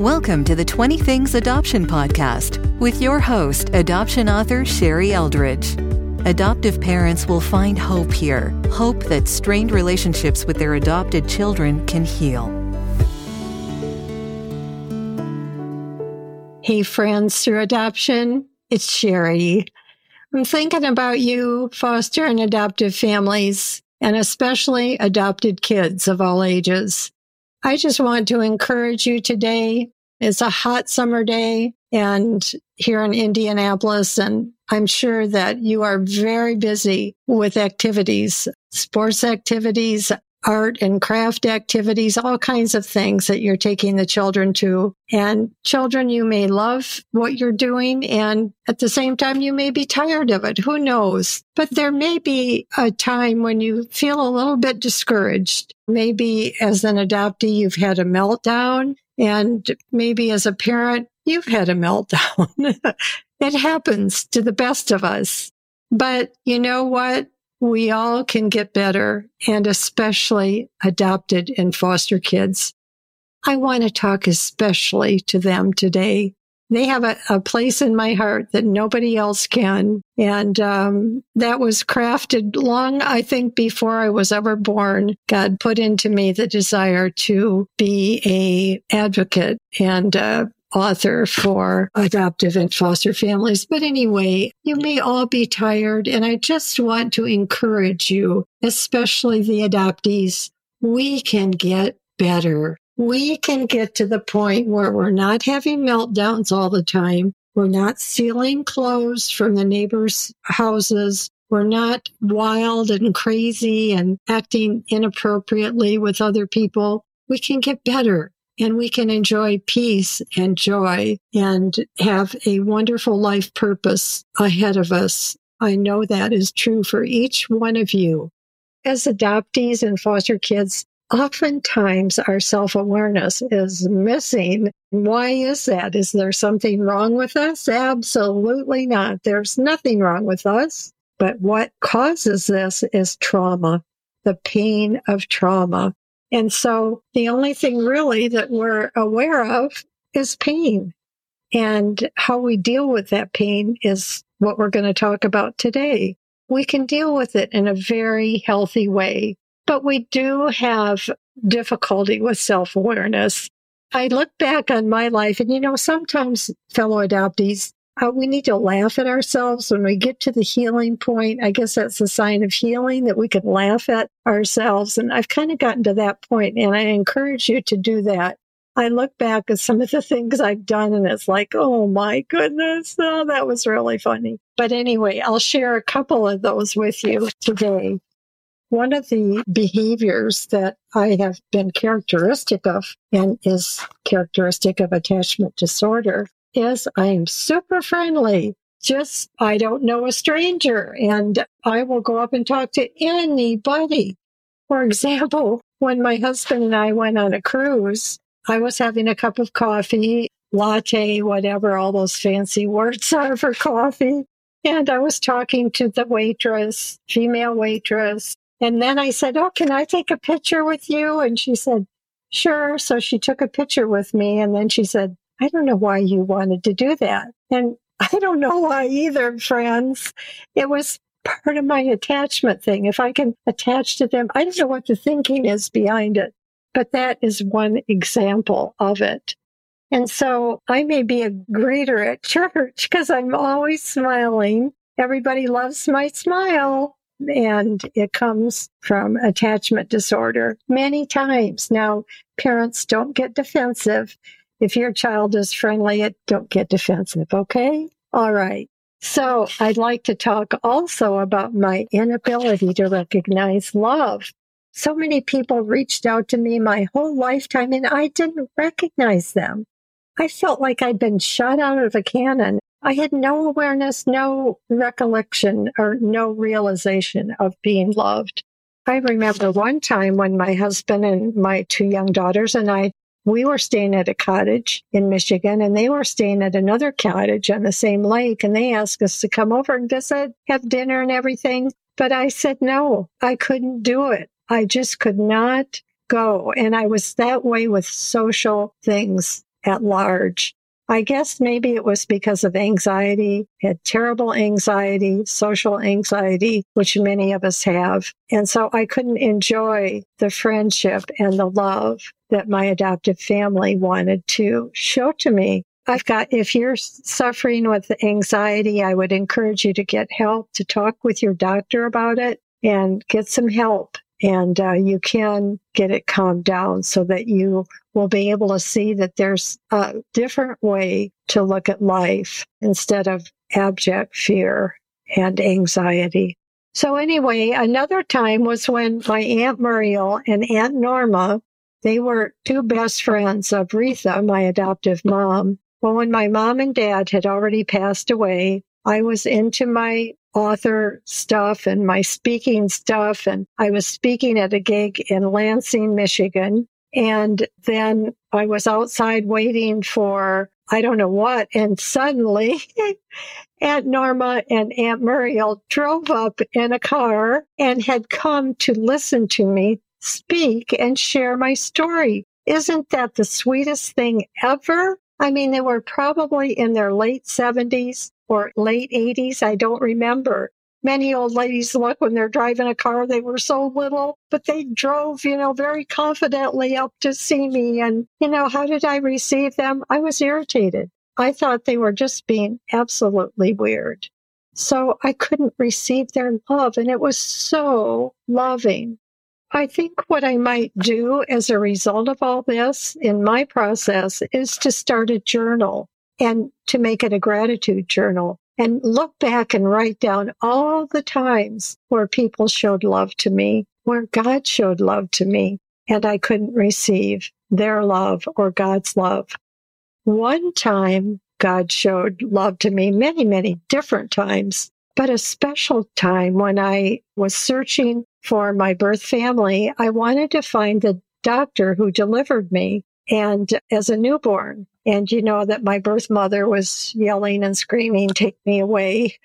Welcome to the 20 Things Adoption Podcast with your host, adoption author Sherrie Eldridge. Adoptive parents will find hope here hope that strained relationships with their adopted children can heal. Hey, friends through adoption, it's Sherrie. I'm thinking about you, foster and adoptive families, and especially adopted kids of all ages. I just want to encourage you today. It's a hot summer day and here in Indianapolis, and I'm sure that you are very busy with activities, sports activities, art and craft activities, all kinds of things that you're taking the children to. And children, you may love what you're doing. And at the same time, you may be tired of it. Who knows? But there may be a time when you feel a little bit discouraged. Maybe as an adoptee, you've had a meltdown. And maybe as a parent, you've had a meltdown. it happens to the best of us. But you know what? We all can get better and especially adopted and foster kids. I want to talk especially to them today. They have a, a place in my heart that nobody else can. And um, that was crafted long, I think, before I was ever born. God put into me the desire to be a advocate and uh, author for adoptive and foster families. But anyway, you may all be tired, and I just want to encourage you, especially the adoptees. We can get better. We can get to the point where we're not having meltdowns all the time. We're not stealing clothes from the neighbors' houses. We're not wild and crazy and acting inappropriately with other people. We can get better and we can enjoy peace and joy and have a wonderful life purpose ahead of us. I know that is true for each one of you. As adoptees and foster kids, oftentimes our self awareness is missing. Why is that? Is there something wrong with us? Absolutely not. There's nothing wrong with us. But what causes this is trauma, the pain of trauma. And so the only thing really that we're aware of is pain. And how we deal with that pain is what we're going to talk about today. We can deal with it in a very healthy way, but we do have difficulty with self awareness. I look back on my life and, you know, sometimes fellow adoptees, uh, we need to laugh at ourselves when we get to the healing point. I guess that's a sign of healing that we can laugh at ourselves. And I've kind of gotten to that point, and I encourage you to do that. I look back at some of the things I've done, and it's like, oh my goodness, oh, that was really funny. But anyway, I'll share a couple of those with you today. One of the behaviors that I have been characteristic of and is characteristic of attachment disorder is I'm super friendly. Just, I don't know a stranger and I will go up and talk to anybody. For example, when my husband and I went on a cruise, I was having a cup of coffee, latte, whatever all those fancy words are for coffee. And I was talking to the waitress, female waitress. And then I said, Oh, can I take a picture with you? And she said, Sure. So she took a picture with me. And then she said, I don't know why you wanted to do that. And I don't know why either, friends. It was part of my attachment thing. If I can attach to them, I don't know what the thinking is behind it, but that is one example of it. And so I may be a greeter at church because I'm always smiling. Everybody loves my smile. And it comes from attachment disorder many times. Now, parents don't get defensive if your child is friendly, don't get defensive, okay? All right. So I'd like to talk also about my inability to recognize love. So many people reached out to me my whole lifetime and I didn't recognize them. I felt like I'd been shot out of a cannon. I had no awareness, no recollection, or no realization of being loved. I remember one time when my husband and my two young daughters and I we were staying at a cottage in Michigan and they were staying at another cottage on the same lake and they asked us to come over and visit, have dinner and everything. But I said, no, I couldn't do it. I just could not go. And I was that way with social things. at large. I guess maybe it was because of anxiety, had terrible anxiety, social anxiety, which many of us have. And so I couldn't enjoy the friendship and the love that my adoptive family wanted to show to me. I've got, if you're suffering with anxiety, I would encourage you to get help, to talk with your doctor about it and get some help. And uh, you can get it calmed down so that you will be able to see that there's a different way to look at life instead of abject fear and anxiety. So anyway, another time was when my Aunt Muriel and Aunt Norma, they were two best friends of Retha, my adoptive mom. Well, when my mom and dad had already passed away, I was into my author stuff and my speaking stuff. And I was speaking at a gig in Lansing, Michigan. And then I was outside waiting for I don't know what. And suddenly Aunt Norma and Aunt Muriel drove up in a car and had come to listen to me speak and share my story. Isn't that the sweetest thing ever? I mean, they were probably in their late 70s or late 80s. I don't remember. Many old ladies look when they're driving a car, they were so little, but they drove, you know, very confidently up to see me. And, you know, how did I receive them? I was irritated. I thought they were just being absolutely weird. So I couldn't receive their love. And it was so loving. I think what I might do as a result of all this in my process is to start a journal and to make it a gratitude journal and look back and write down all the times where people showed love to me, where God showed love to me, and I couldn't receive their love or God's love. One time God showed love to me many, many different times, but a special time when I was searching for my birth family, I wanted to find the doctor who delivered me and as a newborn. And you know that my birth mother was yelling and screaming, take me away.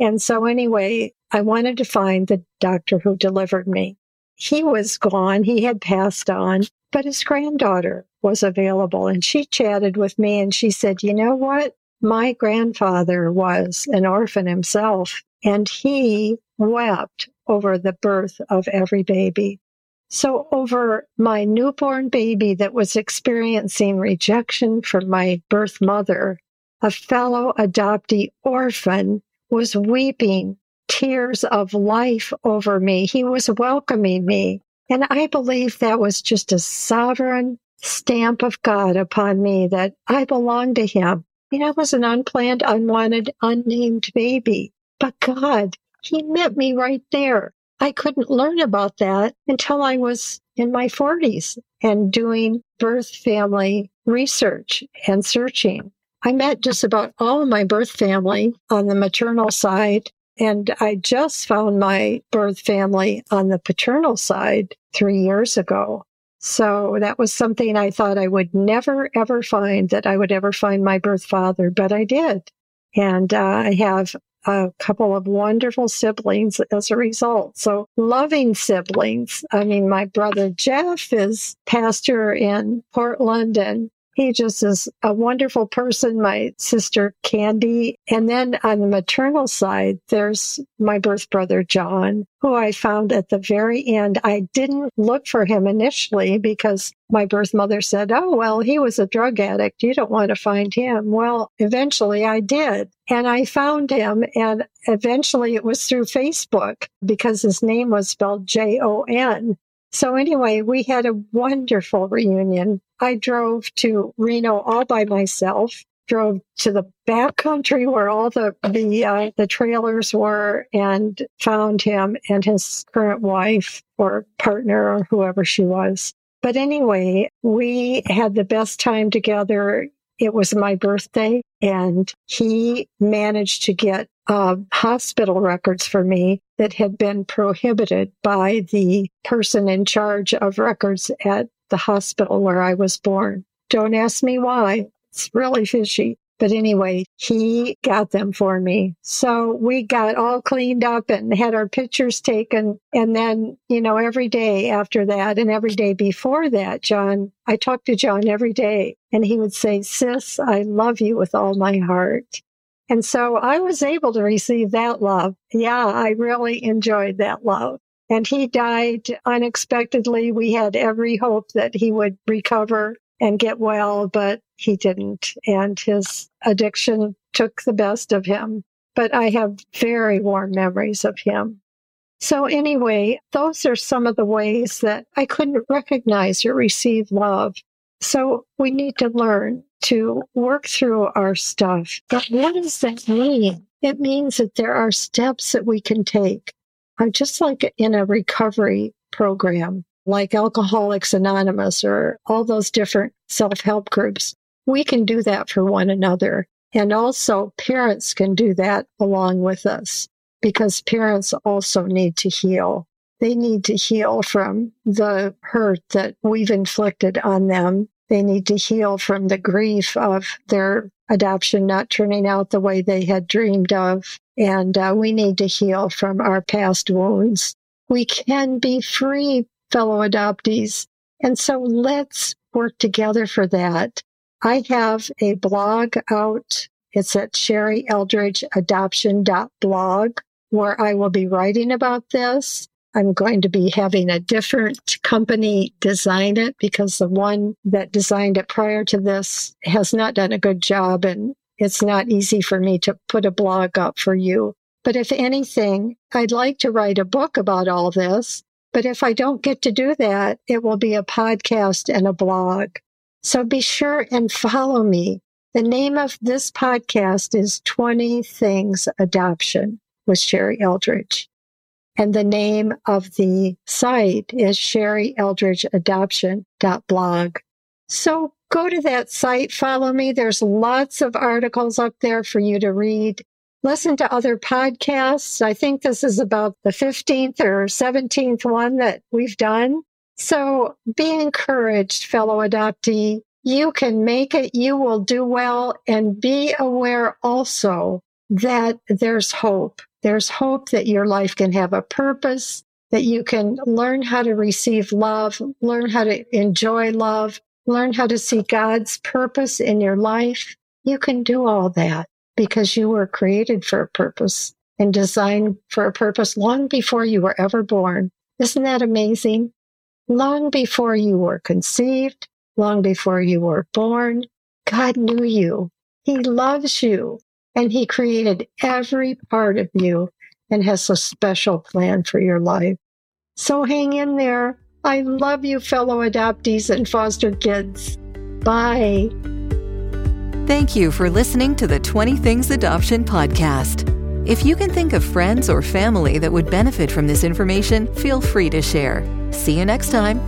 And so anyway, I wanted to find the doctor who delivered me. He was gone. He had passed on, but his granddaughter was available and she chatted with me and she said, you know what? My grandfather was an orphan himself and he wept over the birth of every baby. So over my newborn baby that was experiencing rejection from my birth mother, a fellow adoptee orphan was weeping tears of life over me. He was welcoming me. And I believe that was just a sovereign stamp of God upon me that I belonged to him. You know, I was an unplanned, unwanted, unnamed baby. But God, he met me right there. I couldn't learn about that until I was in my 40s and doing birth family research and searching. I met just about all of my birth family on the maternal side, and I just found my birth family on the paternal side three years ago. So that was something I thought I would never, ever find that I would ever find my birth father, but I did. And uh, I have a couple of wonderful siblings as a result. So loving siblings. I mean, my brother Jeff is pastor in Portland and he just is a wonderful person. My sister Candy. And then on the maternal side, there's my birth brother John, who I found at the very end. I didn't look for him initially because my birth mother said, Oh, well, he was a drug addict. You don't want to find him. Well, eventually I did. And I found him. And eventually it was through Facebook because his name was spelled J O N. So anyway, we had a wonderful reunion. I drove to Reno all by myself, drove to the back country where all the the uh, the trailers were and found him and his current wife or partner or whoever she was. But anyway, we had the best time together. It was my birthday and he managed to get uh, hospital records for me that had been prohibited by the person in charge of records at the hospital where I was born. Don't ask me why. It's really fishy. But anyway, he got them for me. So we got all cleaned up and had our pictures taken. And then, you know, every day after that and every day before that, John, I talked to John every day and he would say, sis, I love you with all my heart. And so I was able to receive that love. Yeah, I really enjoyed that love. And he died unexpectedly. We had every hope that he would recover and get well, but he didn't. And his addiction took the best of him. But I have very warm memories of him. So, anyway, those are some of the ways that I couldn't recognize or receive love. So, we need to learn to work through our stuff. But what does that mean? It means that there are steps that we can take. I'm just like in a recovery program, like Alcoholics Anonymous or all those different self help groups. We can do that for one another. And also parents can do that along with us because parents also need to heal. They need to heal from the hurt that we've inflicted on them. They need to heal from the grief of their adoption not turning out the way they had dreamed of. And uh, we need to heal from our past wounds. We can be free, fellow adoptees. And so let's work together for that. I have a blog out. It's at sherryeldridgeadoption.blog where I will be writing about this. I'm going to be having a different company design it because the one that designed it prior to this has not done a good job and it's not easy for me to put a blog up for you. But if anything, I'd like to write a book about all this. But if I don't get to do that, it will be a podcast and a blog. So be sure and follow me. The name of this podcast is 20 Things Adoption with Sherrie Eldridge. And the name of the site is sherryeldridgeadoption.blog. So go to that site, follow me. There's lots of articles up there for you to read. Listen to other podcasts. I think this is about the 15th or 17th one that we've done. So be encouraged, fellow adoptee. You can make it. You will do well and be aware also that there's hope. There's hope that your life can have a purpose, that you can learn how to receive love, learn how to enjoy love, learn how to see God's purpose in your life. You can do all that because you were created for a purpose and designed for a purpose long before you were ever born. Isn't that amazing? Long before you were conceived, long before you were born, God knew you. He loves you and he created every part of you and has a special plan for your life. So hang in there. I love you, fellow adoptees and foster kids. Bye. Thank you for listening to the 20 Things Adoption podcast. If you can think of friends or family that would benefit from this information, feel free to share. See you next time.